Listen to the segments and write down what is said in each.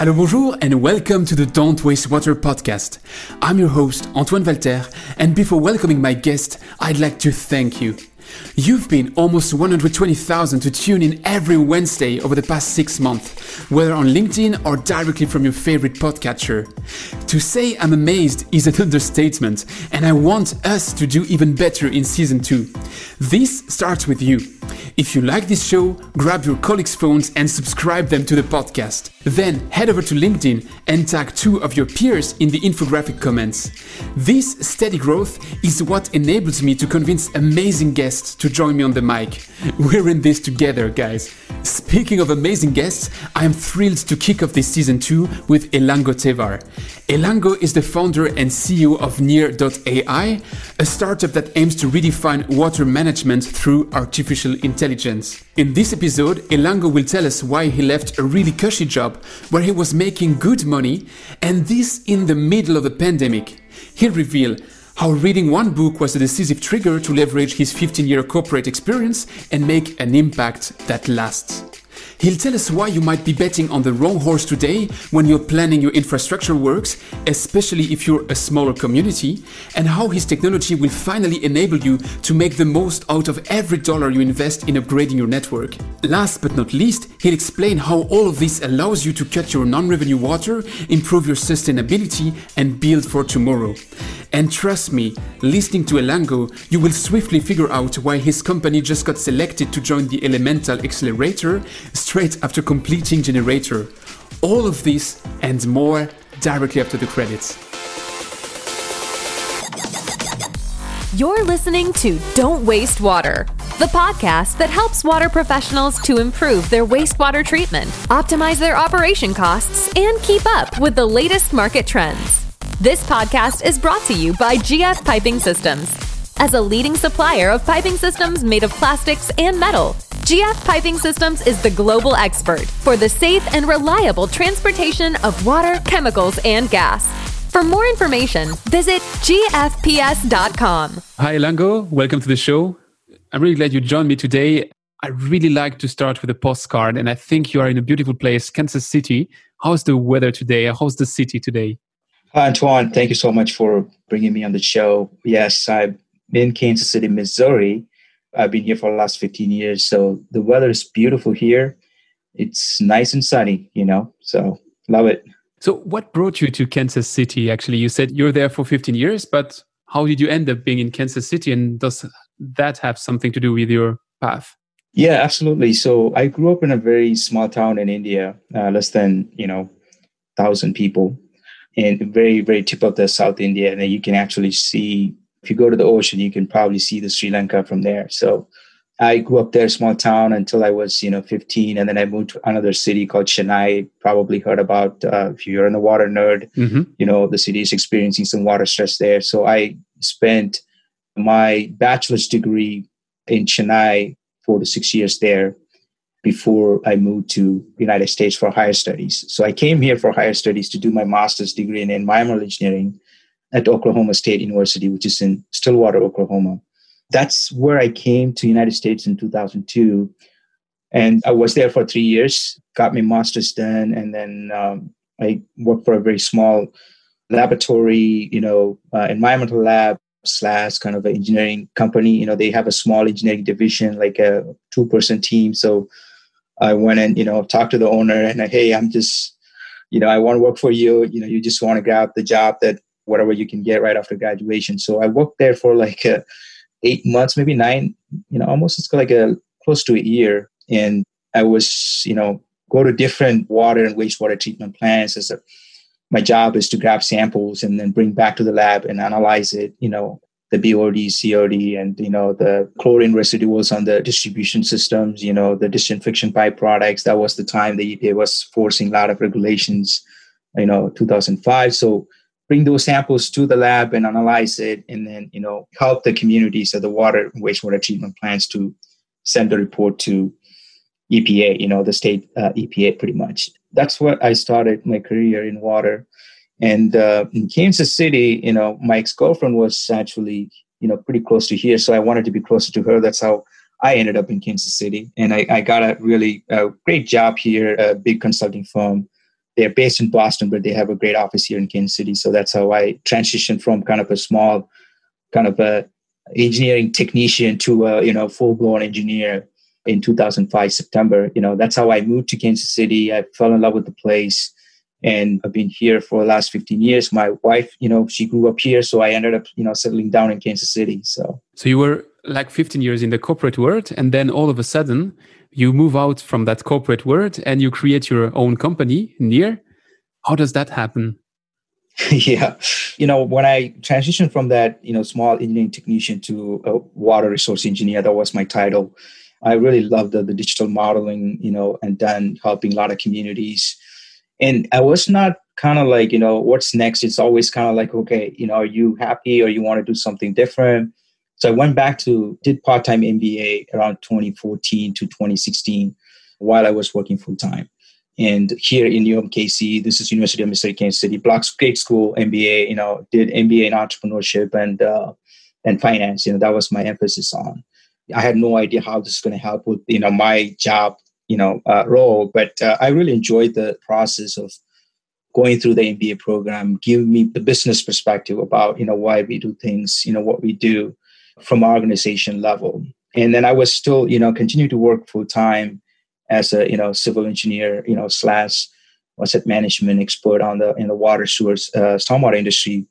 Hello, bonjour, and welcome to the Don't Waste Water podcast. I'm your host, Antoine Walter, and before welcoming my guest, I'd like to thank you. You've been almost 120,000 to tune in every Wednesday over the past six months, whether on LinkedIn or directly from your favorite podcatcher. To say I'm amazed is an understatement, and I want us to do even better in season two. This starts with you. If you like this show, grab your colleagues' phones and subscribe them to the podcast. Then head over to LinkedIn and tag two of your peers in the infographic comments. This steady growth is what enables me to convince amazing guests to join me on the mic. We're in this together, guys. Speaking of amazing guests, I am thrilled to kick off this season two with Elango Thevar. Elango is the founder and CEO of NEER.ai, a startup that aims to redefine water management through artificial intelligence. In this episode, Elango will tell us why he left a really cushy job where he was making good money, and this in the middle of a pandemic. He'll reveal how reading one book was a decisive trigger to leverage his 15 year corporate experience and make an impact that lasts. He'll tell us why you might be betting on the wrong horse today when you're planning your infrastructure works, especially if you're a smaller community, and how his technology will finally enable you to make the most out of every dollar you invest in upgrading your network. Last but not least, he'll explain how all of this allows you to cut your non revenue water, improve your sustainability, and build for tomorrow. And trust me, listening to Elango, you will swiftly figure out why his company just got selected to join the Elemental Excelerator straight after completing gener8tor. All of this and more directly after the credits. You're listening to Don't Waste Water, the podcast that helps water professionals to improve their wastewater treatment, optimize their operation costs, and keep up with the latest market trends. This podcast is brought to you by GF Piping Systems. As a leading supplier of piping systems made of plastics and metal, GF Piping Systems is the global expert for the safe and reliable transportation of water, chemicals, and gas. For more information, visit gfps.com. Hi, Lango. Welcome to the show. I'm really glad you joined me today. I really like to start with a postcard, and I think you are in a beautiful place, Kansas City. How's the weather today? How's the city today? Hi, Antoine. Thank you so much for bringing me on the show. Yes, I'm in Kansas City, Missouri. I've been here for the last 15 years. So the weather is beautiful here. It's nice and sunny, you know, so love it. So, what brought you to Kansas City? Actually, you said you're there for 15 years, but how did you end up being in Kansas City? And does that have something to do with your path? Yeah, absolutely. So, I grew up in a very small town in India, uh, less than, you know, 1,000 people in very very tip of the South India, and then you can actually see if you go to the ocean, you can probably see the Sri Lanka from there. So I grew up there, small town, until I was you know 15, and then I moved to another city called Chennai. Probably heard about uh, if you're in the water nerd, mm-hmm. you know the city is experiencing some water stress there. So I spent my bachelor's degree in Chennai, four to six years there, before I moved to United States for higher studies. So I came here for higher studies to do my master's degree in environmental engineering at Oklahoma State University, which is in Stillwater, Oklahoma. That's where I came to United States in 2002. And I was there for three years, got my master's done, and then um, I worked for a very small laboratory, you know, uh, environmental lab slash kind of an engineering company. You know, they have a small engineering division, like a two-person team. So I went and you know talked to the owner and hey, I'm just you know I want to work for you. You know, you just want to grab the job that whatever you can get right after graduation. So I worked there for like uh, eight months, maybe nine. You know, almost it's like a close to a year, and I was you know go to different water and wastewater treatment plants as a my job is to grab samples and then bring back to the lab and analyze it you know the BOD, COD, and you know the chlorine residuals on the distribution systems. You know the disinfection byproducts. That was the time the EPA was forcing a lot of regulations. You know, 2005. So bring those samples to the lab and analyze it, and then you know help the communities of the water and wastewater treatment plants to send the report to EPA. You know, the state uh, EPA, pretty much. That's what I started my career in water and uh, in Kansas City, you know, my ex girlfriend was actually, you know, pretty close to here. So I wanted to be closer to her. That's how I ended up in Kansas City. And I, I got a really uh, great job here, a big consulting firm. they're based in Boston, but they have a great office here in Kansas City. So that's how I transitioned from kind of a small, kind of a engineering technician to a you know full blown engineer in 2005 September. You know that's how I moved to Kansas City. I fell in love with the place, and I've been here for the last 15 years. My wife, you know, she grew up here, so I ended up you know settling down in Kansas City. So so you were like 15 years in the corporate world, and then all of a sudden you move out from that corporate world and you create your own company NEER. How does that happen? yeah you know when i transitioned from that you know small engineering technician to a water resource engineer that was my title i really loved the, the digital modeling you know and then helping a lot of communities and i was not kind of like you know what's next it's always kind of like okay you know are you happy or you want to do something different so i went back to did part-time mba around 2014 to 2016 while i was working full-time and here in UMKC, this is University of Missouri Kansas City, Bloch's Great School, MBA. You know, did MBA in entrepreneurship and uh, and finance. You know, that was my emphasis on. I had no idea how this is going to help with you know my job, you know, uh, role, but uh, I really enjoyed the process of going through the MBA program, giving me the business perspective about you know why we do things, you know, what we do from organization level. And then I was still, you know, continue to work full time as a you know civil engineer, you know slash asset management expert on the in the water sewers uh, stormwater industry.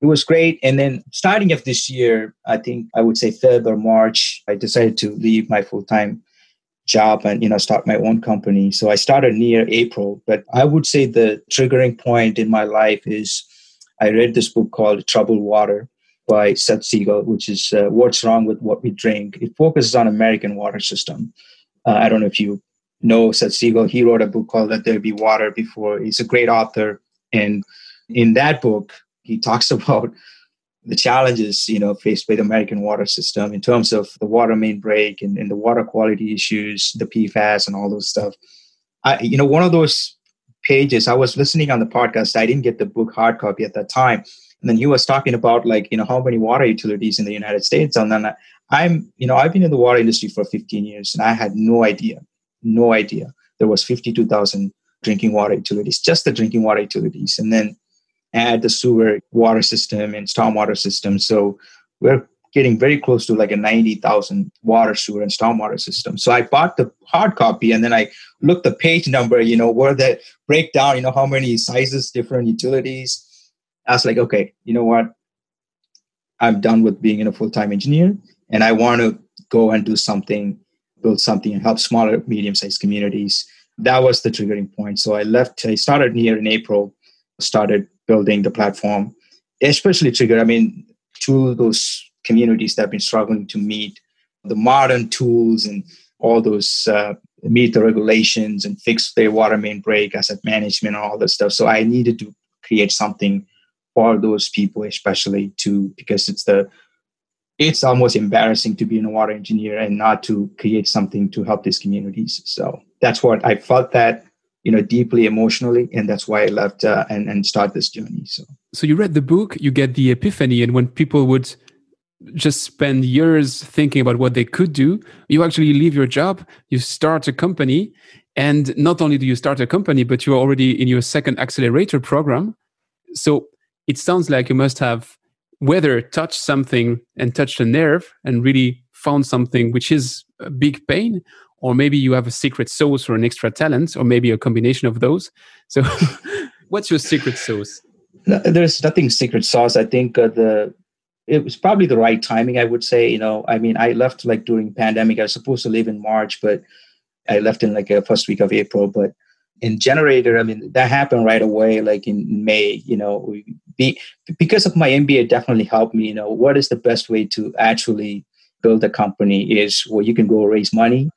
It was great, and then starting of this year, I think I would say february March, I decided to leave my full time job and you know start my own company. So I started NEER April, but I would say the triggering point in my life is I read this book called Troubled Water by Seth Siegel, which is uh, What's Wrong with What We Drink. It focuses on American water system. Uh, I don't know if you know Seth Siegel. He wrote a book called Let There Be Water before. He's a great author. And in that book, he talks about the challenges, you know, faced by the American water system in terms of the water main break and, and the water quality issues, the PFAS and all those stuff. I, you know, one of those pages, I was listening on the podcast. I didn't get the book hard copy at that time. And then he was talking about like, you know, how many water utilities in the United States. And then I'm, you know, I've been in the water industry for 15 years and I had no idea no idea. There was 52,000 drinking water utilities, just the drinking water utilities. And then add the sewer water system and stormwater system. So we're getting very close to like a 90,000 water, sewer, and stormwater system. So I bought the hard copy and then I looked the page number, you know, where that breakdown, you know, how many sizes, different utilities. I was like, okay, you know what? I'm done with being in a full time engineer and I want to go and do something build something and help smaller, medium sized communities. That was the triggering point. So I left, I started here in April, started building the platform, especially triggered, I mean, to those communities that have been struggling to meet the modern tools and all those uh, meet the regulations and fix their water main break, asset management, all that stuff. So I needed to create something for those people, especially to because it's the it's almost embarrassing to be a water engineer and not to create something to help these communities. So that's what I felt that you know deeply emotionally, and that's why I left uh, and and start this journey. So so you read the book, you get the epiphany, and when people would just spend years thinking about what they could do, you actually leave your job, you start a company, and not only do you start a company, but you're already in your second accelerator program. So it sounds like you must have whether touched something and touched a nerve and really found something which is a big pain or maybe you have a secret sauce or an extra talent or maybe a combination of those. So what's your secret sauce? No, there's nothing secret sauce. I think uh, the it was probably the right timing i would say you know i mean i left like during pandemic i was supposed to leave in march but i left in like a first week of april but in gener8tor i mean that happened right away like in may you know be, because of my mba definitely helped me you know what is the best way to actually build a company is well you can go raise money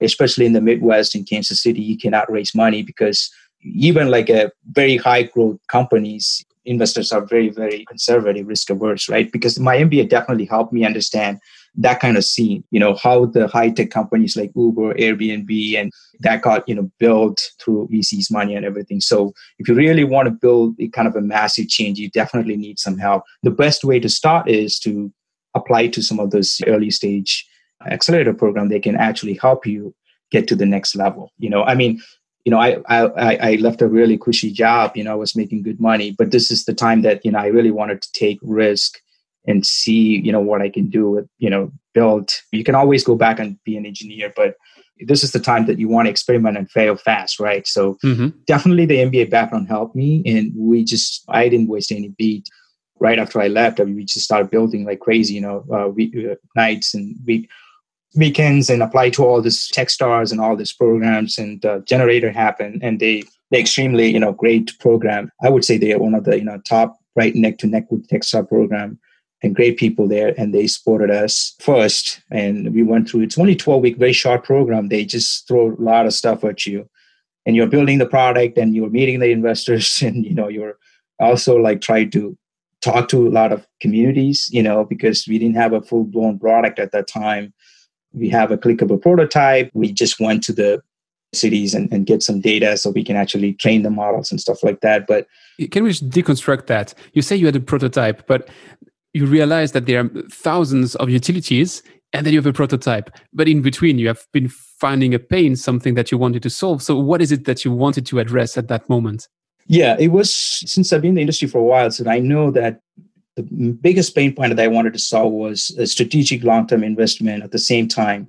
especially in the midwest in kansas city you cannot raise money because even like a very high growth companies investors are very very conservative risk averse right? Because my mba definitely helped me understand that kind of scene you know how the high tech companies like uber airbnb and that got you know built through vc's money and everything. So if you really want to build a kind of a massive change you definitely need some help. The best way to start is to apply to some of those early stage accelerator program they can actually help you get to the next level you know i mean you know, I, I, I left a really cushy job, you know, I was making good money, but this is the time that, you know, I really wanted to take risk and see, you know, what I can do with, you know, build. You can always go back and be an engineer, but this is the time that you want to experiment and fail fast, right? So mm-hmm. definitely the MBA background helped me. And we just, I didn't waste any beat. Right after I left, I mean, we just started building like crazy, you know, uh, we, uh, nights and week, weekends and apply to all this Techstars and all these programs and uh, gener8tor happened. And they, they extremely, you know, great program. I would say they are one of the, you know, top right neck to neck with Techstar program and great people there and they supported us first and we went through it's only 12 week very short program they just throw a lot of stuff at you and you're building the product and you're meeting the investors and you know you're also like trying to talk to a lot of communities you know because we didn't have a full blown product at that time we have a clickable prototype. We just went to the cities and, and get some data so we can actually train the models and stuff like that. But can we just deconstruct that? You say you had a prototype but you realize that there are thousands of utilities and then you have a prototype. But in between you have been finding a pain something that you wanted to solve. So what is it that you wanted to address at that moment? Yeah it was since i've been in the industry for a while so i know that the biggest pain point that i wanted to solve was a strategic long-term investment at the same time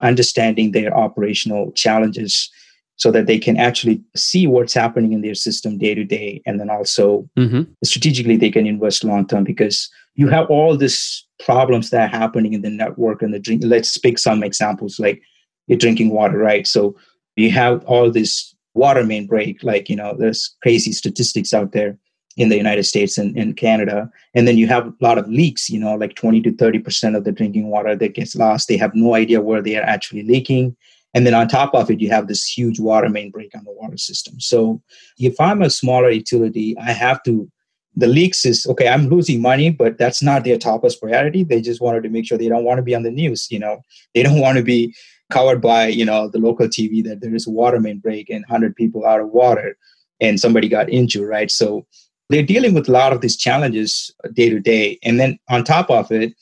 understanding their operational challenges so that they can actually see what's happening in their system day to day and then also mm-hmm. strategically they can invest long term because you have all these problems that are happening in the network and the drink. Let's pick some examples like you're drinking water, right? So you have all this water main break, like, you know, there's crazy statistics out there in the United States and in Canada. And then you have a lot of leaks, you know, like 20 to 30% of the drinking water that gets lost. They have no idea where they are actually leaking. And then on top of it, you have this huge water main break on the water system. So if I'm a smaller utility, I have to the leaks is okay i'm losing money but that's not their topmost priority they just wanted to make sure they don't want to be on the news you know they don't want to be covered by you know the local tv that there is a water main break and 100 people out of water and somebody got injured right so they're dealing with a lot of these challenges day to day and then on top of it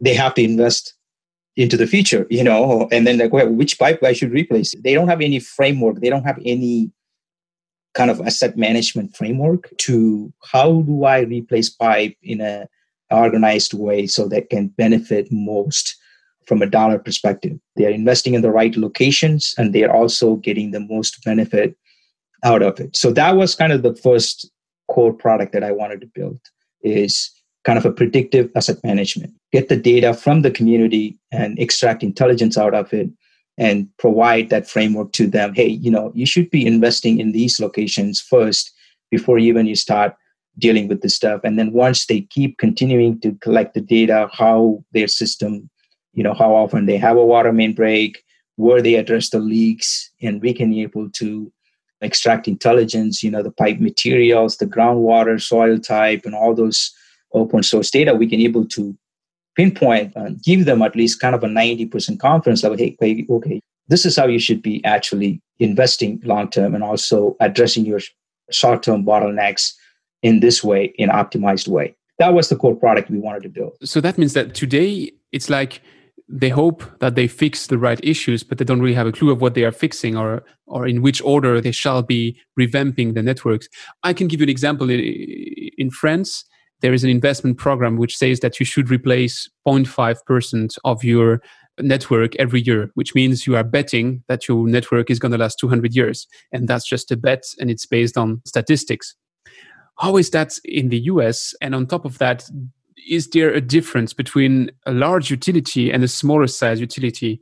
they have to invest into the future you know and then like well, which pipe i should replace they don't have any framework they don't have any kind of asset management framework to how do I replace pipe in a organized way so that can benefit most from a dollar perspective. They are investing in the right locations and they are also getting the most benefit out of it. So that was kind of the first core product that I wanted to build is kind of a predictive asset management. Get the data from the community and extract intelligence out of it and provide that framework to them hey you know you should be investing in these locations first before even you start dealing with this stuff and then once they keep continuing to collect the data how their system you know how often they have a water main break where they address the leaks and we can be able to extract intelligence you know the pipe materials the groundwater soil type and all those open source data we can able to pinpoint and give them at least kind of a 90% confidence level hey okay this is how you should be actually investing long term and also addressing your short term bottlenecks in this way in optimized way. That was the core product we wanted to build. So that means that today it's like they hope that they fix the right issues but they don't really have a clue of what they are fixing or or in which order they shall be revamping the networks i can give you an example in france there is an investment program which says that you should replace 0.5% of your network every year, which means you are betting that your network is going to last 200 years. And that's just a bet and it's based on statistics. How is that in the US? And on top of that, is there a difference between a large utility and a smaller size utility?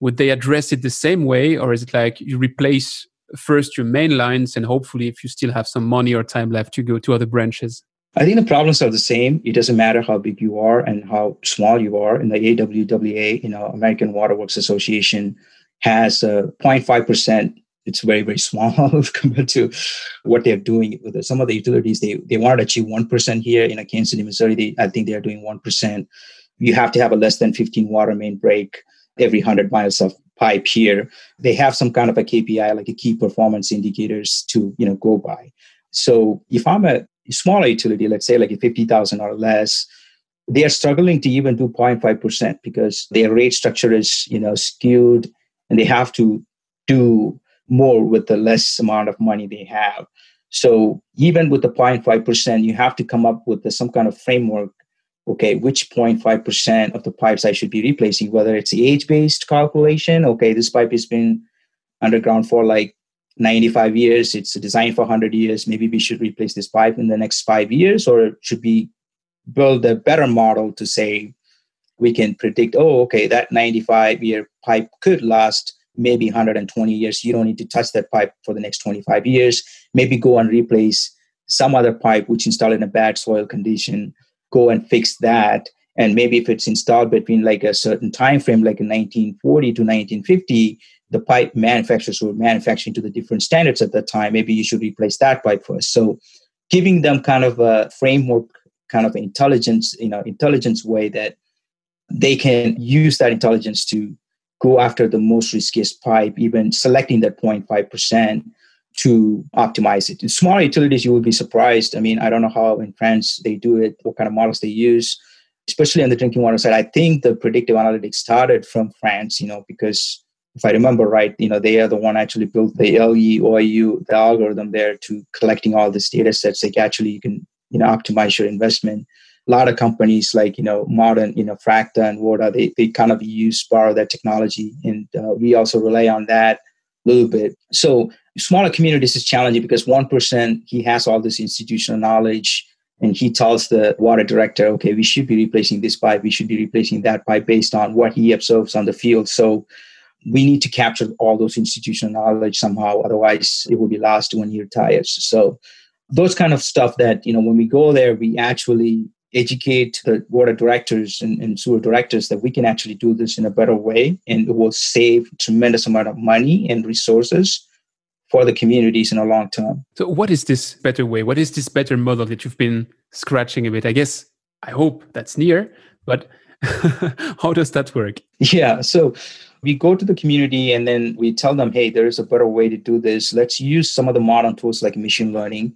Would they address it the same way, or is it like you replace first your main lines and hopefully, if you still have some money or time left, you go to other branches? I think the problems are the same. It doesn't matter how big you are and how small you are. In the AWWA, you know, American Water Works Association has a 0.5%. It's very, very small compared to what they're doing with. Some of the utilities, they, they want to achieve 1% here in a Kansas City, Missouri. They, I think they are doing 1%. You have to have a less than 15 water main break every 100 miles of pipe here. They have some kind of a KPI, like a key performance indicators to, you know, go by. So if I'm a smaller utility, let's say like a 50,000 or less, they are struggling to even do 0.5% because their rate structure is, you know, skewed and they have to do more with the less amount of money they have. So even with the 0.5%, you have to come up with some kind of framework. Okay, which 0.5% of the pipes I should be replacing, whether it's the age based calculation. Okay, this pipe has been underground for like 95 years, it's designed for 100 years. Maybe we should replace this pipe in the next five years, or should we build a better model to say we can predict, oh, okay, that 95 year pipe could last maybe 120 years. You don't need to touch that pipe for the next 25 years. Maybe go and replace some other pipe which installed in a bad soil condition. Go and fix that. And maybe if it's installed between like a certain time frame, like in 1940 to 1950, the pipe manufacturers were manufacturing to the different standards at that time. Maybe you should replace that pipe first. So giving them kind of a framework, kind of intelligence, you know, intelligence way that they can use that intelligence to go after the most riskiest pipe, even selecting that 0.5% to optimize it. In smaller utilities, you will be surprised. I mean, I don't know how in France they do it, what kind of models they use, especially on the drinking water side. I think the predictive analytics started from France, you know, because if I remember right, you know, they are the one actually built the LEYP, the algorithm there to collecting all this data sets. Like actually you can, you know, optimize your investment a lot of companies like you know modern you know fracta and Voda, they, they kind of use borrow that technology and uh, we also rely on that a little bit. So smaller communities is challenging because one person he has all this institutional knowledge and he tells the water director okay we should be replacing this pipe. We should be replacing that pipe based on what he observes on the field. So we need to capture all those institutional knowledge somehow otherwise it will be lost when he retires so those kind of stuff that you know when we go there we actually educate the of directors and, and sewer directors that we can actually do this in a better way and it will save tremendous amount of money and resources for the communities in the long term. So what is this better way? What is this better model that you've been scratching a bit? I guess I hope that's NEER, but how does that work? Yeah, so we go to the community and then we tell them, hey, there is a better way to do this. Let's use some of the modern tools like machine learning.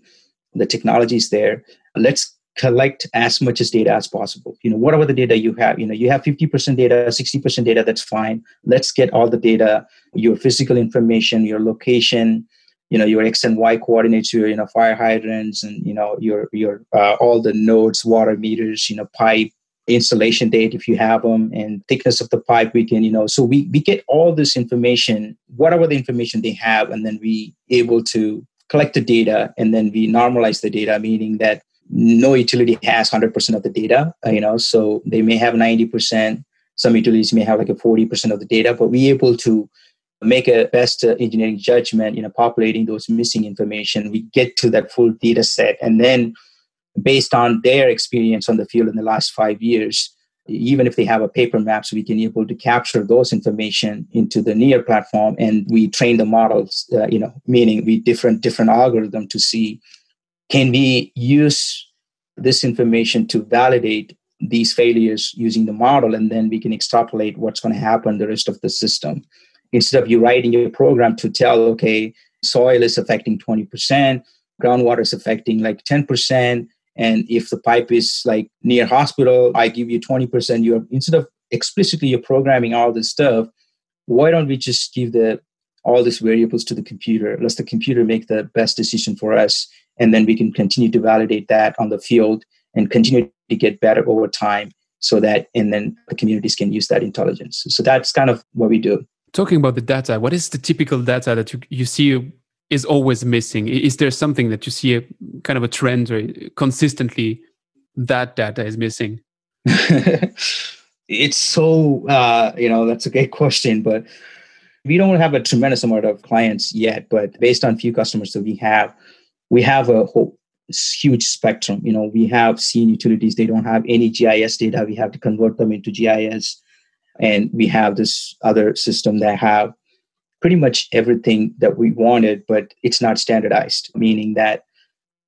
The technology is there. Let's collect as much as data as possible. You know whatever the data you have? You know you have 50% data 60% data that's fine. Let's get all the data your physical information your location you know your x and y coordinates your you know fire hydrants and you know your your uh, all the nodes water meters you know pipe installation date if you have them and thickness of the pipe we can you know so we we get all this information. Whatever the information they have? And then we able to collect the data and then we normalize the data meaning that no utility has 100% of the data uh, you know so they may have 90% some utilities may have like a 40% of the data but we are able to make a best uh, engineering judgment you know populating those missing information. We get to that full data set and then based on their experience on the field in the last five years even if they have a paper map so we can be able to capture those information into the NEER platform and we train the models uh, you know meaning we different different algorithm to see can we use this information to validate these failures using the model and then we can extrapolate what's going to happen the rest of the system? Instead of you writing your program to tell okay soil is affecting 20% groundwater is affecting like 10% and if the pipe is like near hospital i give you 20% you're instead of explicitly you're programming all this stuff why don't we just give the all these variables to the computer? Let's the computer make the best decision for us and then we can continue to validate that on the field and continue to get better over time so that and then the communities can use that intelligence. So that's kind of what we do. Talking about the data what is the typical data that you, you see is always missing? Is there something that you see a kind of a trend or consistently that data is missing? It's so uh, you know that's a great question but we don't have a tremendous amount of clients yet but based on few customers that we have we have a whole huge spectrum. You know, we have seen utilities, they don't have any GIS data. We have to convert them into GIS. And we have this other system that have pretty much everything that we wanted, but it's not standardized, meaning that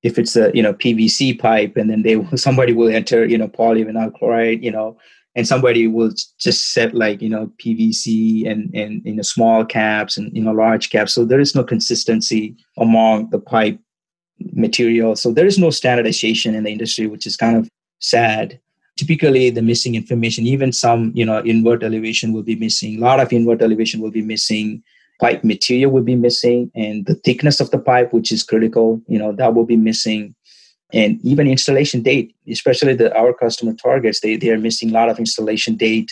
if it's a you know PVC pipe and then they somebody will enter you know polyvinyl chloride you know and somebody will just set like you know PVC and and you know small caps and you know large caps so there is no consistency among the pipe material. So there is no standardization in the industry, which is kind of sad. Typically, the missing information, even some, you know, invert elevation will be missing. A lot of invert elevation will be missing. pipe material will be missing and the thickness of the pipe which is critical you know that will be missing and even installation date especially the our customer targets they they are missing a lot of installation date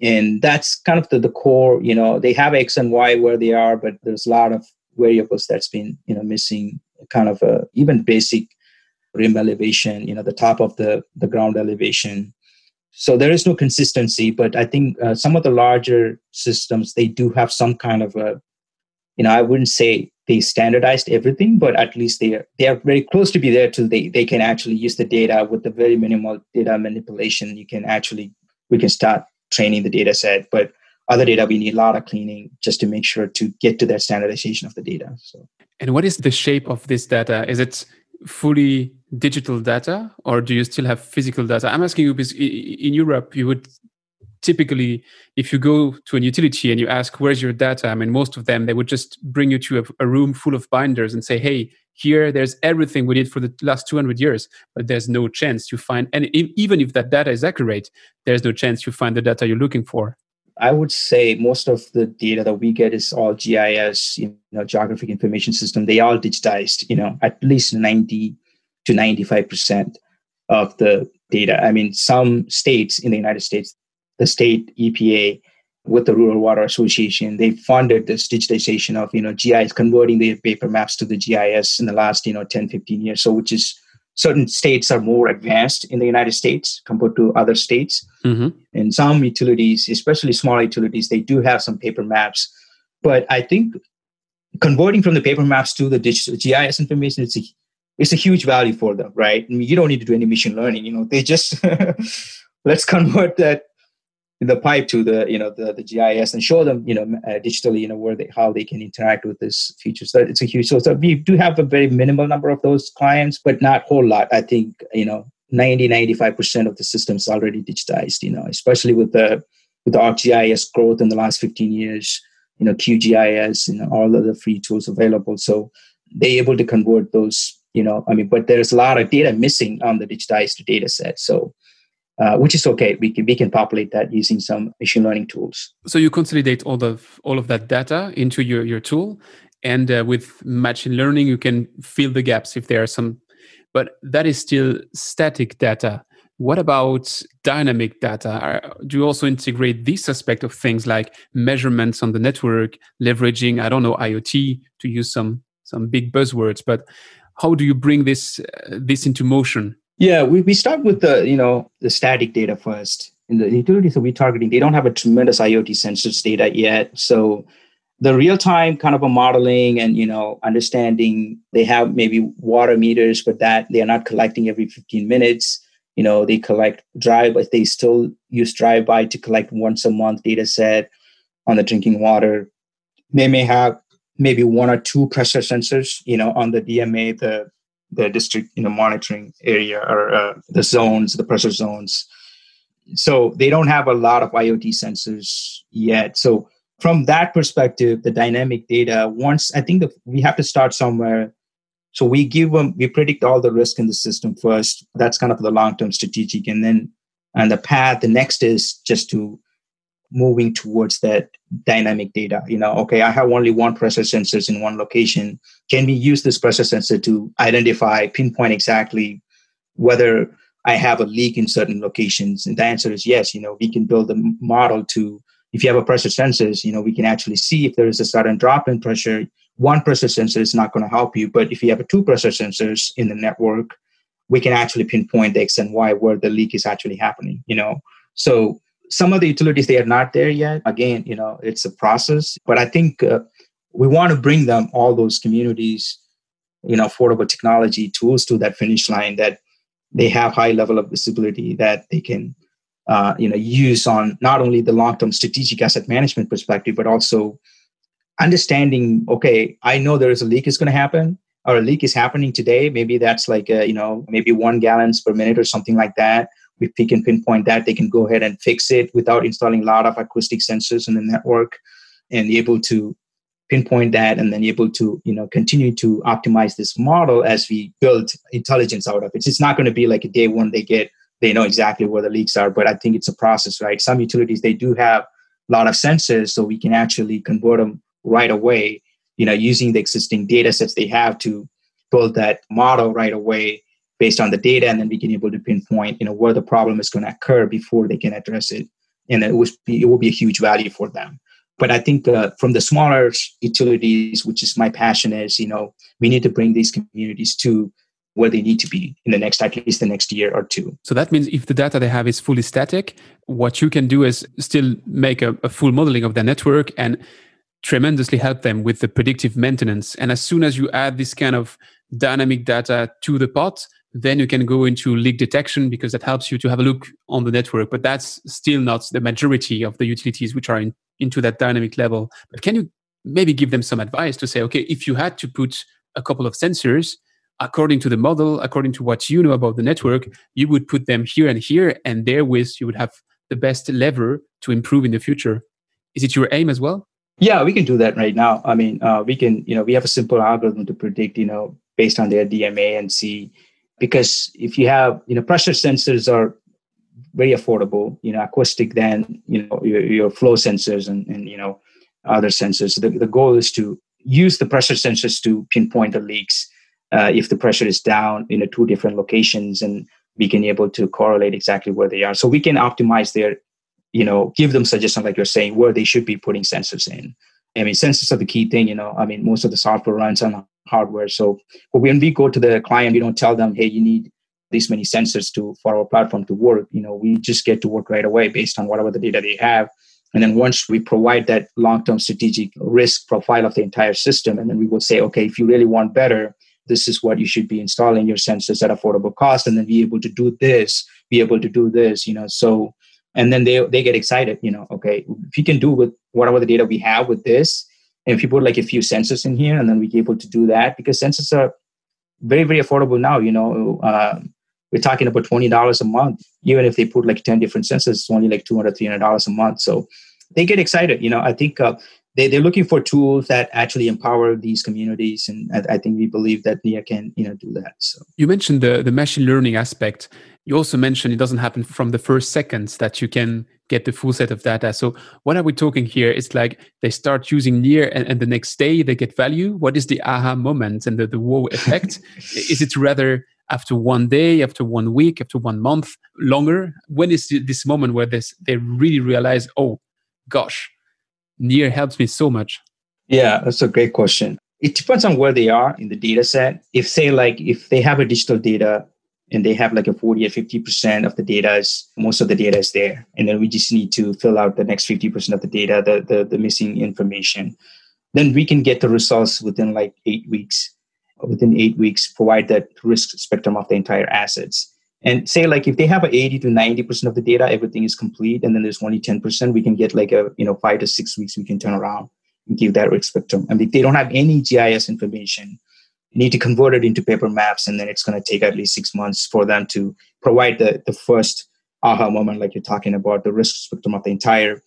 and that's kind of the, the core you know they have x and y where they are but there's a lot of variables that's been you know missing kind of a even basic rim elevation you know the top of the the ground elevation. So there is no consistency but i think uh, some of the larger systems they do have some kind of a you know i wouldn't say they standardized everything but at least they are they are very close to be there till they they can actually use the data. With the very minimal data manipulation you can actually we can start training the data set. But other data we need a lot of cleaning just to make sure to get to that standardization of the data so and what is the shape of this data? Is it fully digital data or do you still have physical data? I'm asking you because in europe you would typically if you go to an utility and you ask where's your data? I mean most of them they would just bring you to a, a room full of binders and say hey here there's everything we did for the last 200 years but there's no chance you find and even if that data is accurate there's no chance you find the data you're looking for I would say most of the data that we get is all GIS, you know, geographic information system. They all digitized, you know, at least 90 to 95% of the data. I mean, some states in the United States, the state EPA with the Rural Water Association, they funded this digitization of, you know, GIS, converting the paper maps to the GIS in the last, you know, 10, 15 years. So, which is certain states are more advanced in the United States compared to other states. Mm-hmm. And some utilities, especially small utilities, they do have some paper maps. But I think converting from the paper maps to the digital GIS information is a, it's a huge value for them, right? I mean, you don't need to do any machine learning. You know, they just let's convert that the pipe to the you know the, the GIS and show them you know uh, digitally you know where they how they can interact with this feature. So it's a huge. So, so we do have a very minimal number of those clients, but not whole lot. I think you know 90 95 percent of the systems already digitized. You know, especially with the with the ArcGIS growth in the last 15 years. You know, QGIS and all of the free tools available. So they're able to convert those. You know, I mean, but there's a lot of data missing on the digitized data set. So uh, which is okay. We can we can populate that using some machine learning tools. So you consolidate all of all of that data into your your tool, and uh, with machine learning, you can fill the gaps if there are some. But that is still static data. What about dynamic data? Are, do you also integrate this aspect of things like measurements on the network, leveraging I don't know IoT to use some some big buzzwords? But how do you bring this uh, this into motion? Yeah, we, we start with the you know the static data first. In the utilities that we're targeting, they don't have a tremendous IoT sensors data yet. So the real time kind of a modeling and you know understanding they have maybe water meters, but that they are not collecting every 15 minutes. You know, they collect drive, but they still use drive by to collect once a month data set on the drinking water. They may have maybe one or two pressure sensors, you know, on the DMA, the the district you know monitoring area or uh, the zones the pressure zones. So they don't have a lot of iot sensors yet. So from that perspective the dynamic data once i think we have to start somewhere. So we give them we predict all the risk in the system first. That's kind of the long term strategic. And then and the path the next is just to moving towards that dynamic data. You know, okay, I have only one pressure sensors in one location. Can we use this pressure sensor to identify, pinpoint exactly whether I have a leak in certain locations? And the answer is yes. You know, we can build a model to, if you have a pressure sensors, you know, we can actually see if there is a sudden drop in pressure. One pressure sensor is not going to help you, but if you have two pressure sensors in the network, we can actually pinpoint the X and Y where the leak is actually happening. You know, so some of the utilities they are not there yet. Again you know it's a process but i think uh, we want to bring them all those communities you know affordable technology tools to that finish line that they have high level of visibility that they can uh, you know use on not only the long term strategic asset management perspective but also understanding okay i know there is a leak is going to happen or a leak is happening today. Maybe that's like a, you know maybe one gallons per minute or something like that if we can pinpoint that, they can go ahead and fix it without installing a lot of acoustic sensors in the network and able to pinpoint that and then able to you know continue to optimize this model as we build intelligence out of it. It's not going to be like a day one they get they know exactly where the leaks are, but I think it's a process, right? Some utilities they do have a lot of sensors, so we can actually convert them right away, you know, using the existing data sets they have to build that model right away based on the data, and then we can be able to pinpoint, you know, where the problem is going to occur before they can address it, and it be it will be a huge value for them. But I think uh, from the smaller utilities, which is my passion, is you know we need to bring these communities to where they need to be in the next at least the next year or two. So that means if the data they have is fully static, what you can do is still make a, a full modeling of their network and tremendously help them with the predictive maintenance. And as soon as you add this kind of dynamic data to the pot, then you can go into leak detection because that helps you to have a look on the network. But that's still not the majority of the utilities which are in, into that dynamic level. But can you maybe give them some advice to say, okay, if you had to put a couple of sensors, according to the model, according to what you know about the network, you would put them here and here, and therewith you would have the best lever to improve in the future. Is it your aim as well? Yeah, we can do that right now. I mean, uh, we can, you know, we have a simple algorithm to predict, you know, based on their DMA and see, because if you have, you know, pressure sensors are very affordable, you know, acoustic, then, you know, your, your flow sensors and, and, you know, other sensors. The, the goal is to use the pressure sensors to pinpoint the leaks uh, if the pressure is down in a two different locations and we can able to correlate exactly where they are so we can optimize their you know give them suggestions like you're saying where they should be putting sensors in i mean sensors are the key thing you know. I mean most of the software runs on hardware. So when we go to the client we don't tell them hey you need these many sensors to for our platform to work. You know we just get to work right away based on whatever the data they have. And then once we provide that long-term strategic risk profile of the entire system and then we will say okay if you really want better this is what you should be installing your sensors at affordable cost and then be able to do this be able to do this you know. So and then they they get excited you know okay if you can do with whatever the data we have with this and if you put like a few sensors in here and then we're able to do that because sensors are very very affordable now you know uh, we're talking about $20 a month even if they put like 10 different sensors it's only like $200 $300 a month. So they get excited you know i think uh, they, they're looking for tools that actually empower these communities and I, I, think we believe that NEER can you know do that so. You mentioned the, the machine learning aspect you also mentioned it doesn't happen from the first seconds that you can get the full set of data so what are we talking here it's like they start using NEER and, and the next day they get value what is the aha moment and the, the wow effect is it rather after one day after one week after one month longer when is this moment where this they really realize oh gosh NEER helps me so much? Yeah, that's a great question. It depends on where they are in the data set. If say like if they have a digital data and they have like a 40 or 50% of the data is most of the data is there. And then we just need to fill out the next 50% of the data, the, the, the missing information. Then we can get the results within like eight weeks. Within eight weeks, provide that risk spectrum of the entire assets and say like if they have a 80 to 90 percent of the data everything is complete and then there's only 10 percent we can get like a you know five to six weeks we can turn around and give that risk spectrum and if they don't have any gis information need to convert it into paper maps and then it's going to take at least six months for them to provide the, the first aha moment like you're talking about the risk spectrum of the entire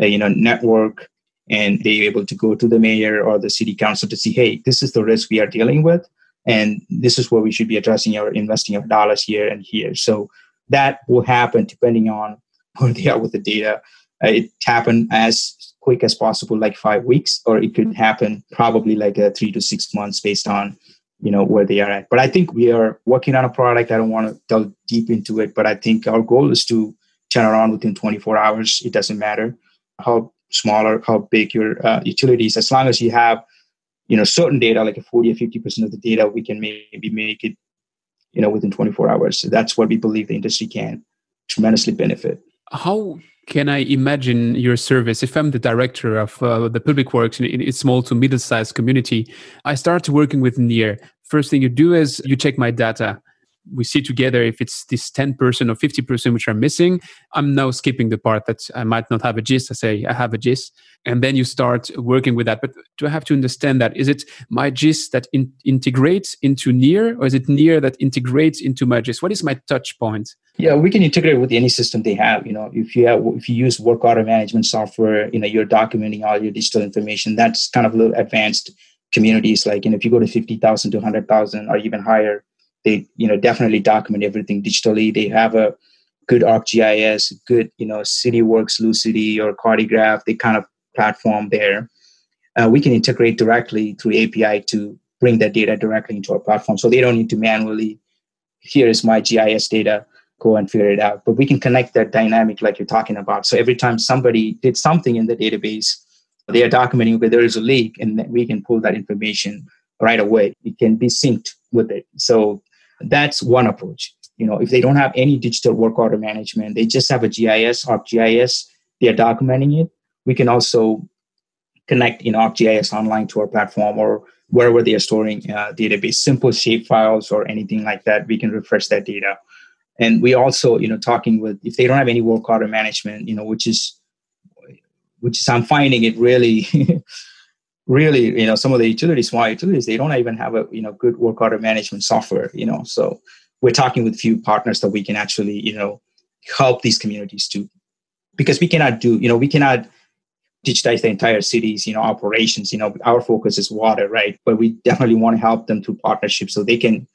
uh, you know network and they're able to go to the mayor or the city council to see hey this is the risk we are dealing with and this is where we should be addressing our investing of dollars here and here. So that will happen depending on where they are with the data. Uh, it happen as quick as possible like five weeks or it could happen probably like a three to six months based on you know where they are at. But i think we are working on a product. I don't want to delve deep into it but i think our goal is to turn around within 24 hours. It doesn't matter how small or how big your uh, utilities as long as you have you know certain data like a 40 or 50 percent of the data we can maybe make it you know within 24 hours. So that's what we believe the industry can tremendously benefit. How can i imagine your service? If i'm the director of uh, the public works in a small to middle-sized community i start working with NEER first thing you do is you check my data we see together if it's this 10% or 50% which are missing i'm now skipping the part that i might not have a GIS. I say i have a GIS. And then you start working with that. But do i have to understand that? Is it my GIS that in, integrates into NEER or is it NEER that integrates into my GIS? What is my touch point? Yeah we can integrate with any system they have you know if you have if you use work order management software you know you're documenting all your digital information that's kind of a little advanced communities like you know if you go to 50000 to 100000 or even higher they you know definitely document everything digitally they have a good arcgis good you know cityworks Lucity or Cartegraph they kind of platform there uh, we can integrate directly through API to bring that data directly into our platform. So they don't need to manually, here is my GIS data, go and figure it out. But we can connect that dynamic like you're talking about. So every time somebody did something in the database, they are documenting where there is a leak and we can pull that information right away. It can be synced with it. So that's one approach. You know, if they don't have any digital work order management, they just have a GIS or GIS, they are documenting it. We can also connect in ArcGIS online to our platform or wherever they are storing uh, database, simple shape files or anything like that. We can refresh that data. And we also, you know, talking with if they don't have any work order management, you know, which is which is I'm finding it really really, you know, some of the utilities, small utilities, they don't even have a, you know, good work order management software, you know. So we're talking with a few partners that we can actually, you know, help these communities to, Because we cannot do, you know, we cannot digitize the entire city's, you know, operations. You know, our focus is water, right? But we definitely want to help them through partnerships so they can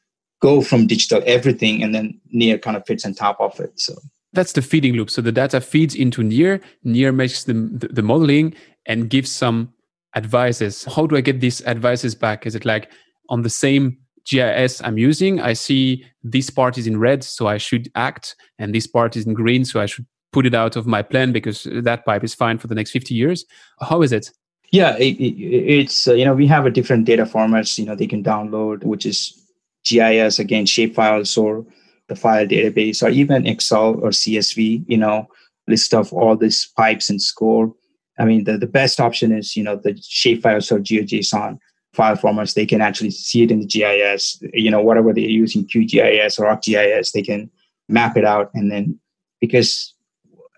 go from digital everything and then NEER kind of fits on top of it. So that's the feeding loop. So the data feeds into NEER, NEER makes the, the modeling and gives some advices. How do I get these advices back? Is it like on the same GIS I'm using, I see this part is in red, so I should act, and this part is in green, so I should put it out of my plan because that pipe is fine for the next 50 years. How is it? Yeah, it, it, it's, uh, you know, we have a different data formats, you know, they can download, which is GIS, again, shapefiles or the file database, or even Excel or CSV, you know, list of all these pipes and score I mean, the, the best option is, you know, the shapefiles or GeoJSON file formats. They can actually see it in the GIS, you know, whatever they're using, QGIS or ArcGIS, they can map it out. And then because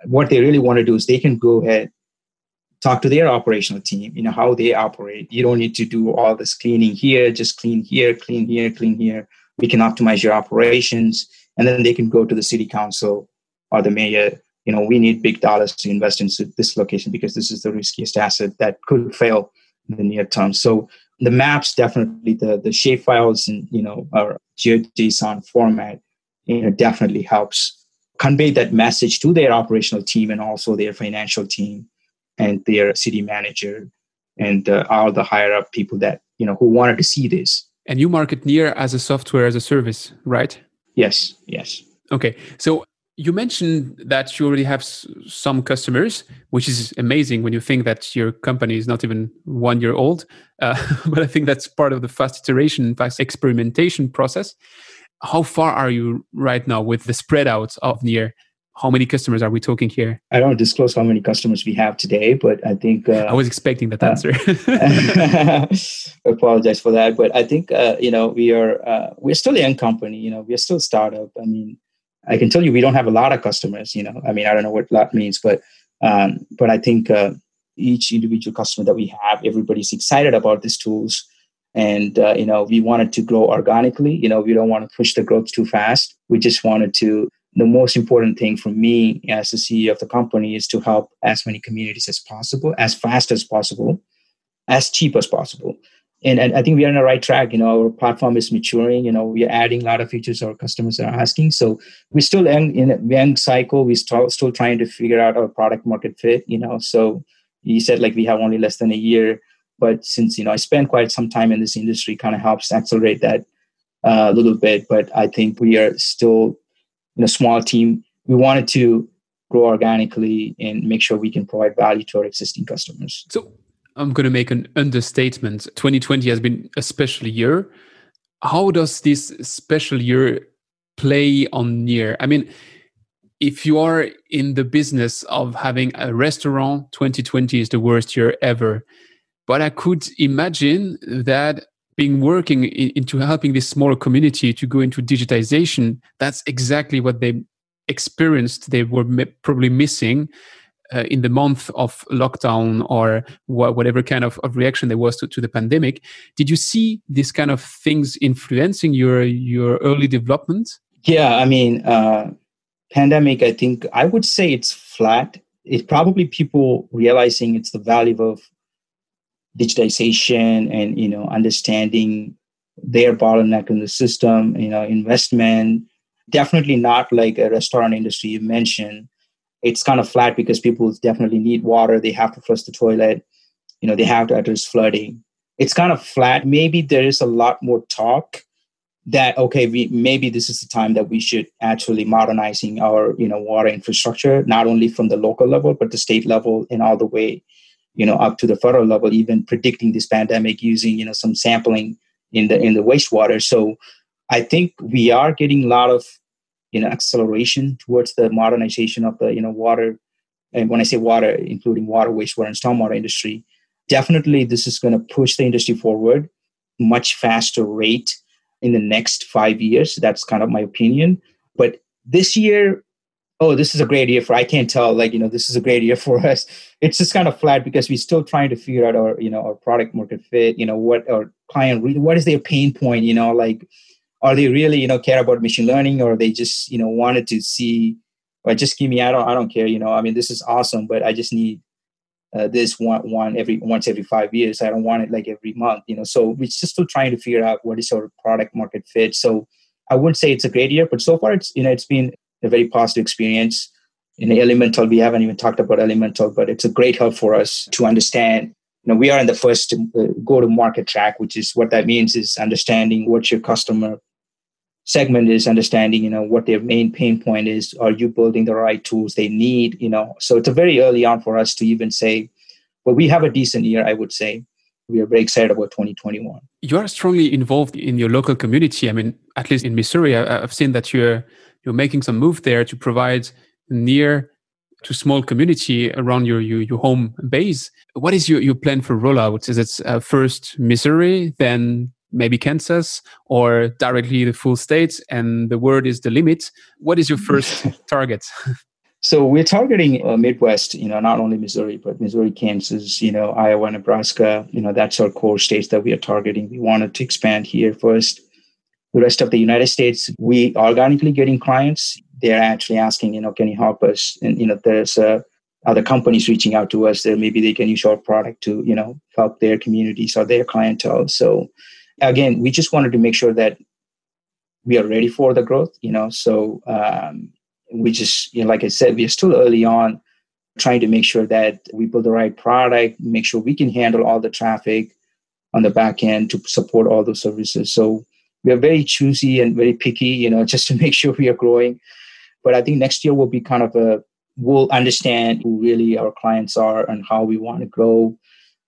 what they really want to do is they can go ahead, talk to their operational team, you know, how they operate. You don't need to do all this cleaning here, just clean here, clean here, clean here. We can optimize your operations. And then they can go to the city council or the mayor you know, we need big dollars to invest into this location because this is the riskiest asset that could fail in the near term. So the maps definitely the the shape files and you know our GeoJSON format, you know, definitely helps convey that message to their operational team and also their financial team and their city manager and uh, all the higher up people that you know who wanted to see this. And you market NEER as a software as a service, right? Yes. Yes. Okay. So you mentioned that you already have some customers, which is amazing when you think that your company is not even one year old. Uh, but I think that's part of the fast iteration, fast experimentation process. How far are you right now with the spread out of NEER? How many customers are we talking here? I don't disclose how many customers we have today, but I think uh, I was expecting that answer. I apologize for that, but I think uh, you know we are uh, we're still a young company. You know, we're still a startup. I mean, I can tell you we don't have a lot of customers. You know, I mean, I don't know what lot means, but um, but I think uh, each individual customer that we have, everybody's excited about these tools, and uh, you know, we wanted to grow organically. You know, we don't want to push the growth too fast. We just wanted to. The most important thing for me as the CEO of the company is to help as many communities as possible, as fast as possible, as cheap as possible and, and I think we are on the right track. You know, our platform is maturing. You know, we are adding a lot of features our customers are asking. So we're still in, in a young cycle. We're still, still trying to figure out our product market fit. You know, so you said like we have only less than a year, but since you know I spent quite some time in this industry, kind of helps accelerate that uh, a little bit. But I think we are still in a small team. We wanted to grow organically and make sure we can provide value to our existing customers. So I'm going to make an understatement. 2020 has been a special year. How does this special year play on NEER? I mean, if you are in the business of having a restaurant, 2020 is the worst year ever. But I could imagine that being working into helping this smaller community to go into digitization, that's exactly what they experienced. They were probably missing uh, in the month of lockdown or wh- whatever kind of, of reaction there was to, to the pandemic did you see these kind of things influencing your your early development? Yeah i mean uh, pandemic i think i would say it's flat. It's probably people realizing it's the value of digitization and you know understanding their bottleneck in the system you know investment. Definitely not like a restaurant industry you mentioned it's kind of flat because people definitely need water. They have to flush the toilet. you know they have to address flooding it's kind of flat maybe there is a lot more talk that okay we maybe this is the time that we should actually modernizing our you know water infrastructure not only from the local level but the state level and all the way you know up to the federal level even predicting this pandemic using you know some sampling in the in the wastewater so i think we are getting a lot of you know acceleration towards the modernization of the you know water and when i say water including water wastewater and stormwater industry definitely this is going to push the industry forward much faster rate in the next five years. That's kind of my opinion. But this year, oh, this is a great year for. I can't tell. Like you know, this is a great year for us. It's just kind of flat because we're still trying to figure out our you know our product market fit. You know what our client what is their pain point. You know like are they really you know care about machine learning or they just you know wanted to see or just give me I don't I don't care. You know I mean this is awesome, but I just need uh, this one one every once every five years. I don't want it like every month, you know. So we're just still trying to figure out what is our product market fit. So I wouldn't say it's a great year, but so far it's you know it's been a very positive experience. In Elemental, we haven't even talked about Elemental, but it's a great help for us to understand. You know, we are in the first uh, go-to-market track, which is what that means is understanding what your customer segment is understanding you know what their main pain point is. Are you building the right tools they need you know? So it's a very early on for us to even say well we have a decent year i would say. We are very excited about 2021 you are strongly involved in your local community. I mean at least in missouri i've seen that you're you're making some move there to provide NEER to small community around your, your, your home base. What is your, your plan for rollout? Is it uh, first missouri then maybe Kansas or directly the full states and the word is the limit. What is your first target? So we're targeting uh, Midwest, you know, not only Missouri, but Missouri, Kansas, you know, Iowa, Nebraska, you know, that's our core states that we are targeting. We wanted to expand here first. The rest of the United States, we organically getting clients. They're actually asking, you know, can you help us? And, you know, there's uh, other companies reaching out to us that maybe they can use our product to, you know, help their communities or their clientele. So again, we just wanted to make sure that we are ready for the growth, you know. So um, we just, you know, like I said, we are still early on trying to make sure that we build the right product, make sure we can handle all the traffic on the back end to support all those services. So we are very choosy and very picky, you know, just to make sure we are growing. But I think next year will be kind of a we'll understand who really our clients are and how we want to grow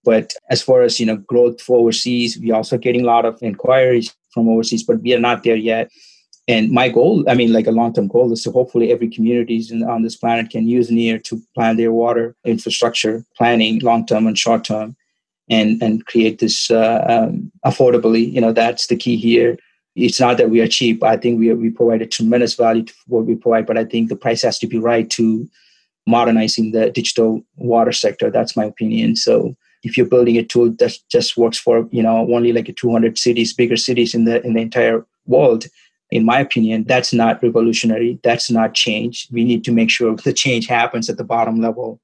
but as far as you know, growth for overseas, we're also getting a lot of inquiries from overseas, but we are not there yet. And my goal, I mean, like a long-term goal, is to hopefully every communities on this planet can use NEER to plan their water infrastructure planning, long-term and short-term, and and create this uh, um, affordably. You know, that's the key here. It's not that we are cheap. I think we we provide a tremendous value to what we provide, but I think the price has to be right to modernizing the digital water sector. That's my opinion. So if you're building a tool that just works for you know only like 200 cities bigger cities in the in the entire world in my opinion that's not revolutionary. That's not change. We need to make sure the change happens at the bottom level.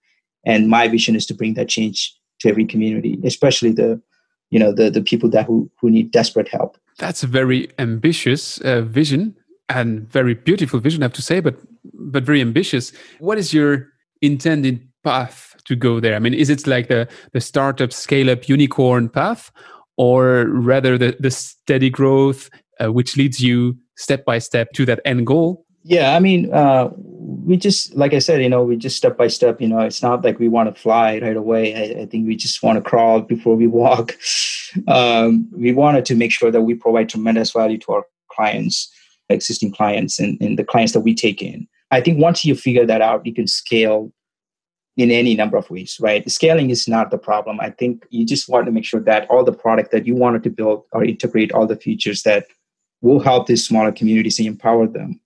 And my vision is to bring that change to every community especially the you know the the people that who who need desperate help. That's a very ambitious uh, vision and very beautiful vision i have to say but but very ambitious. What is your intended path to go there? I mean, is it like the the startup, scale up, unicorn path, or rather the the steady growth, uh, which leads you step by step to that end goal? Yeah, I mean, uh, we just like I said, you know, we just step by step. You know, it's not like we want to fly right away. I, I think we just want to crawl before we walk. um, we wanted to make sure that we provide tremendous value to our clients, existing clients, and, and the clients that we take in. I think once you figure that out, you can scale in any number of ways, right? Scaling is not the problem. I think you just want to make sure that all the product that you wanted to build or integrate all the features that will help these smaller communities and empower them.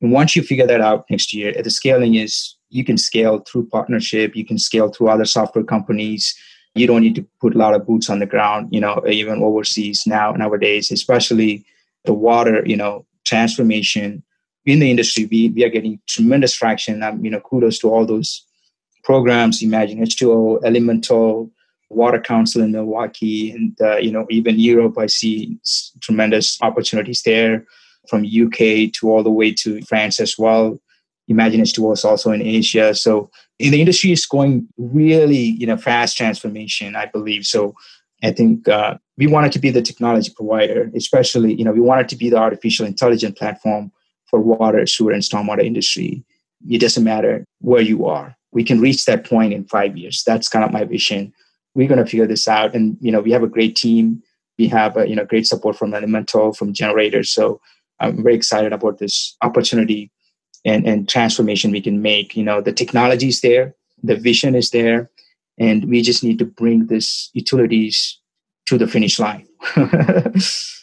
And once you figure that out next year, the scaling is you can scale through partnership, you can scale through other software companies. You don't need to put a lot of boots on the ground, you know, even overseas now nowadays, especially the water, you know, transformation in the industry. We, we are getting tremendous traction. Um, you know, kudos to all those programs, Imagine H2O, Elemental, Water Council in Milwaukee, and uh, you know even Europe. I see tremendous opportunities there, from UK to all the way to France as well. Imagine H2O is also in Asia. So in the industry is going really, you know, fast transformation, I believe. So I think uh, we wanted to be the technology provider, especially, you know, we wanted to be the artificial intelligence platform for water, sewer, and stormwater industry. It doesn't matter where you are. We can reach that point in five years. That's kind of my vision. We're going to figure this out. And, you know, we have a great team. We have, a, you know, great support from Elemental, from gener8tors. So I'm very excited about this opportunity and, and transformation we can make. You know, the technology is there, the vision is there, and we just need to bring this utilities to the finish line.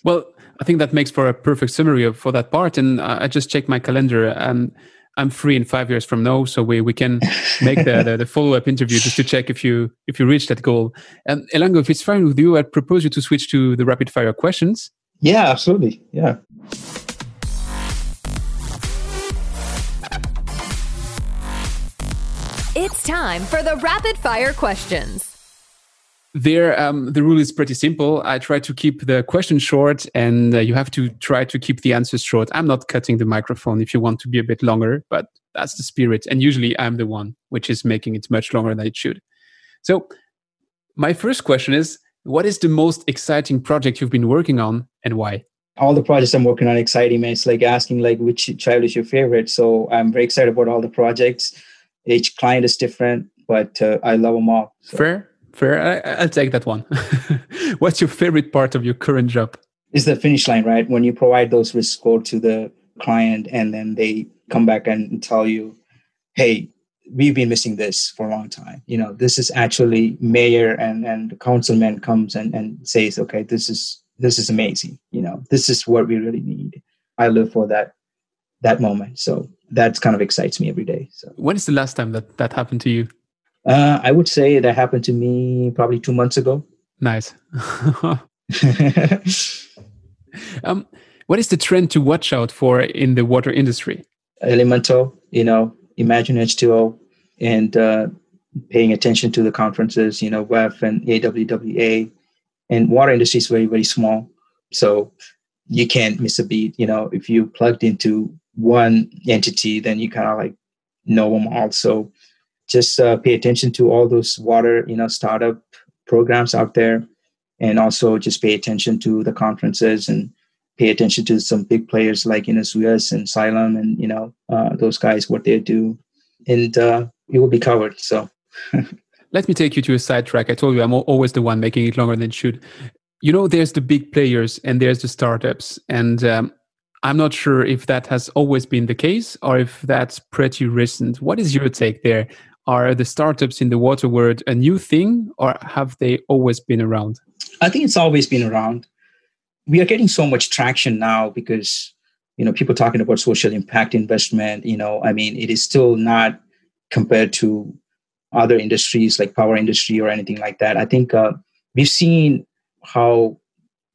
well, I think that makes for a perfect summary of, for that part. And uh, I just checked my calendar. and I'm free in five years from now, so we, we can make the, the, the follow up interview just to check if you if you reach that goal. And Elango, if it's fine with you, I'd propose you to switch to the rapid fire questions. Yeah, absolutely. Yeah. It's time for the rapid fire questions. There, um, the rule is pretty simple. I try to keep the question short, and uh, you have to try to keep the answers short. I'm not cutting the microphone if you want to be a bit longer, but that's the spirit. And usually, I'm the one which is making it much longer than it should. So, my first question is: What is the most exciting project you've been working on, and why? all the projects I'm working on exciting man. It's like asking like which child is your favorite. So I'm very excited about all the projects each client is different, but uh, I love them all. So. Fair, fair. I, will take that one. What's your favorite part of your current job? Is the finish line, right? When you provide those risk score to the client and then they come back and tell you, hey, we've been missing this for a long time. You know, this is actually mayor and, and councilman comes and, and says, okay, this is this is amazing. You know, this is what we really need. I live for that that moment. So that kind of excites me every day. So when is the last time that that happened to you? Uh, I would say that happened to me probably two months ago. Nice. um, what is the trend to watch out for in the water industry? Elemental, you know, Imagine H2O, and uh, paying attention to the conferences, you know, WEF and AWWA. And water industry is very, very small. So you can't miss a beat. You know, if you plugged into one entity, then you kind of like know them all. So just uh, pay attention to all those water, you know, startup programs out there, and also just pay attention to the conferences and pay attention to some big players like you know Suez and Xylem and you know uh, those guys what they do, and uh, you will be covered. So. Let me take you to a sidetrack. I told you I'm always the one making it longer than it should. You know, there's the big players and there's the startups, and um, I'm not sure if that has always been the case or if that's pretty recent. What is your take there? Are the startups in the water world a new thing or have they always been around? I think it's always been around. We are getting so much traction now because you know people talking about social impact investment you know i mean it is still not compared to other industries like power industry or anything like that i think uh, we've seen how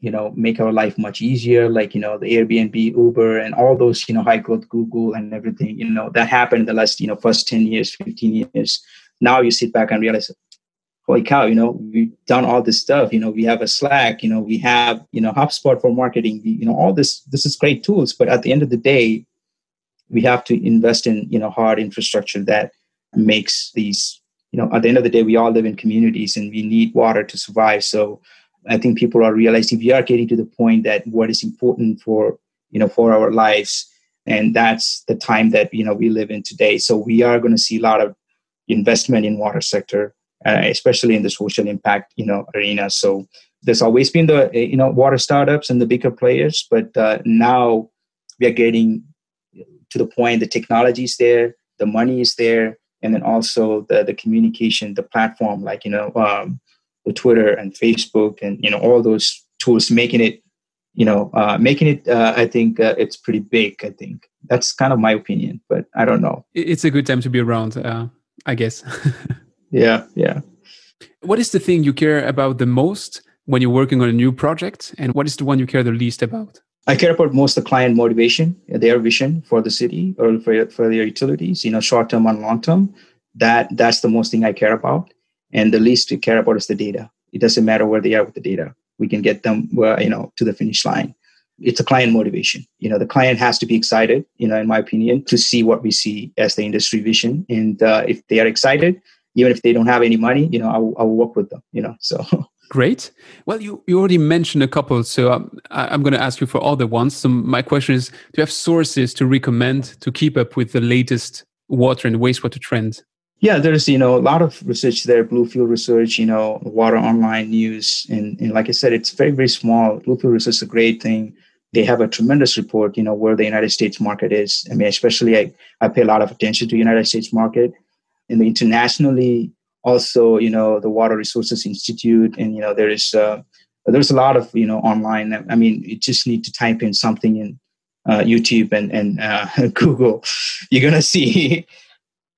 you know make our life much easier like you know the airbnb uber and all those you know high growth google and everything you know that happened in the last you know first 10 years 15 years now you sit back and realize holy cow you know we've done all this stuff you know we have a slack you know we have you know hubspot for marketing you know all this this is great tools but at the end of the day we have to invest in you know hard infrastructure that makes these you know at the end of the day we all live in communities and we need water to survive so I think people are realizing we are getting to the point that what is important for you know for our lives, and that's the time that you know we live in today. So we are going to see a lot of investment in water sector, uh, especially in the social impact you know arena. So there's always been the you know water startups and the bigger players, but uh, now we are getting to the point the technology is there, the money is there, and then also the the communication, the platform, like you know. Um, the Twitter and Facebook and you know all those tools, making it you know uh, making it. Uh, I think uh, it's pretty big. I think that's kind of my opinion, but I don't know. It's a good time to be around, uh, I guess. yeah, yeah. What is the thing you care about the most when you're working on a new project, and what is the one you care the least about? I care about most the client motivation, their vision for the city or for, for their utilities, you know, short term and long term. That that's the most thing I care about and the least we care about is the data it doesn't matter where they are with the data we can get them well, you know to the finish line it's a client motivation. You know, the client has to be excited, you know, in my opinion, to see what we see as the industry vision. And uh, if they are excited, even if they don't have any money, you know, I'll, work with them, you know, so. Great. Well, you, you already mentioned a couple, so um, I, am going to ask you for other ones. So my question is, do you have sources to recommend to keep up with the latest water and wastewater trends? Yeah, there's you know a lot of research there, Bluefield research, you know, water online news, and, and like I said, it's very very small. Bluefield research is a great thing. They have a tremendous report, you know, where the United States market is. I mean, especially I, I pay a lot of attention to the United States market, and internationally also, you know, the Water Resources Institute, and you know, there is uh, there's a lot of you know online. I mean, you just need to type in something in uh, YouTube and and uh, Google, you're gonna see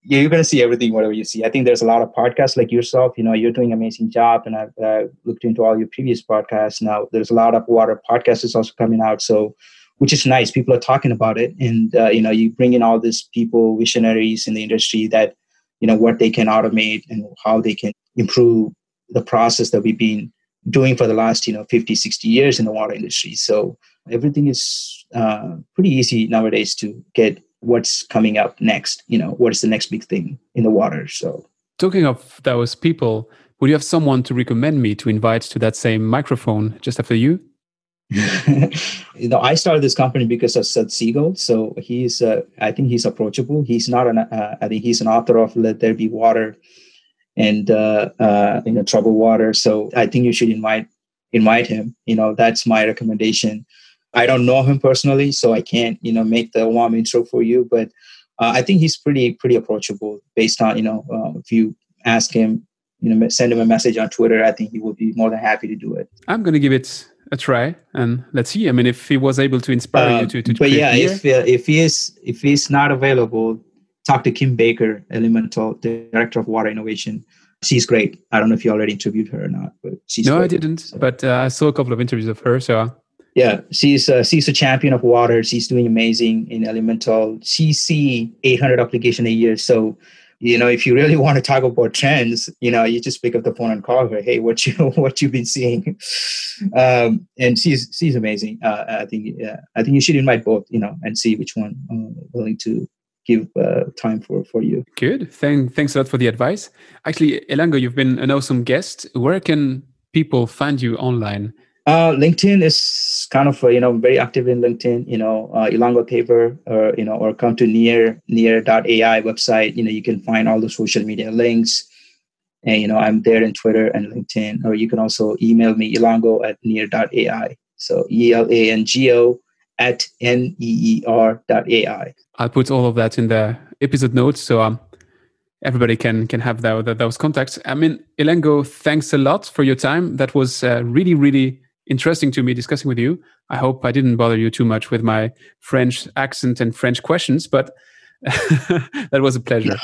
yeah, you're going to see everything, whatever you see. I think there's a lot of podcasts like yourself. You know, you're doing amazing job, and I've uh, looked into all your previous podcasts. Now there's a lot of water podcasts is also coming out, so which is nice. People are talking about it, and uh, you know, you bring in all these people, visionaries in the industry that you know what they can automate and how they can improve the process that we've been doing for the last you know 50 60 years in the water industry so everything is uh, pretty easy nowadays to get what's coming up next you know what is the next big thing in the water? So talking of those people would you have someone to recommend me to invite to that same microphone just after you? You know i started this company because of seth siegel. So he's uh, i think he's approachable. He's not an uh, i think he's an author of let there be water and uh, uh, you know trouble water. So i think you should invite invite him. You know that's my recommendation I don't know him personally, so I can't, you know, make the warm intro for you. But uh, I think he's pretty, pretty approachable based on, you know, uh, if you ask him, you know, send him a message on Twitter, I think he would be more than happy to do it. I'm going to give it a try and let's see. I mean, if he was able to inspire uh, you to, to, but yeah, if uh, if he is if he's not available, talk to Kim Baker, Elemental Director of Water Innovation. She's great. I don't know if you already interviewed her or not, but she's no. I didn't. So. But uh, I saw a couple of interviews of her, so yeah, she's uh, she's a champion of water. She's doing amazing in elemental. She see 800 application a year. So, you know, if you really want to talk about trends, you know, you just pick up the phone and call her. Hey, what you what you've been seeing? Um, and she's she's amazing. Uh, I think yeah, I think you should invite both. You know, and see which one uh, willing to give uh, time for for you. Good. Thank, thanks a lot for the advice. Actually, Elango, you've been an awesome guest. Where can people find you online? Uh, LinkedIn is kind of uh, you know very active in LinkedIn. You know, uh, Elango Thevar, or you know, or come to NEER NEER.ai website. You know, you can find all the social media links, and you know, I'm there in Twitter and LinkedIn. Or you can also email me Elango at NEER.ai. So E L A N G O at n e e r dot ai. I'll put all of that in the episode notes, so um, everybody can can have that, those contacts. I mean, Elango, thanks a lot for your time. That was uh, really really interesting to me discussing with you. I hope I didn't bother you too much with my French accent and French questions, but that was a pleasure.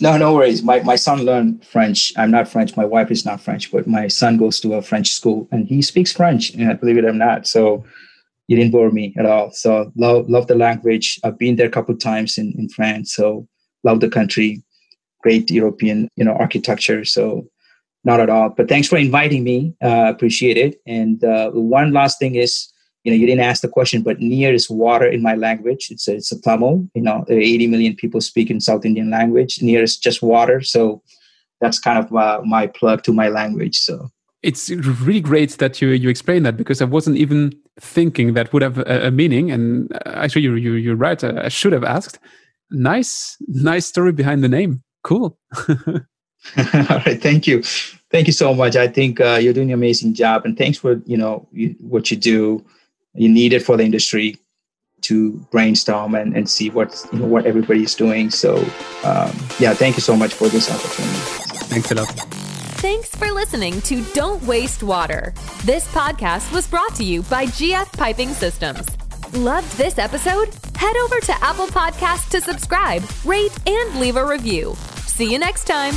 No, no worries. My, my son learned French. I'm not French. My wife is not French, but my son goes to a French school and he speaks French, And I believe it or not. So you didn't bore me at all. So love love the language. I've been there a couple times in, in France. So love the country. Great European, you know, architecture. So not at all. But thanks for inviting me. Uh, appreciate it. And uh, one last thing is, you know, you didn't ask the question, but NEER is water in my language. It's a, it's a Tamil. You know, 80 million people speak in South Indian language. NEER is just water. So that's kind of uh, my plug to my language. So it's really great that you you explain that because I wasn't even thinking that would have a, a meaning. And actually, you you you're right. I, I should have asked. Nice, nice story behind the name. Cool. All right, thank you, thank you so much. I think uh, you're doing an amazing job, and thanks for you know you, what you do. You need it for the industry to brainstorm and, and see what you know, what everybody's doing. So um, yeah, thank you so much for this opportunity. Thanks a lot. Thanks for listening to Don't Waste Water. This podcast was brought to you by GF Piping Systems. Loved this episode? Head over to Apple Podcasts to subscribe, rate, and leave a review. See you next time.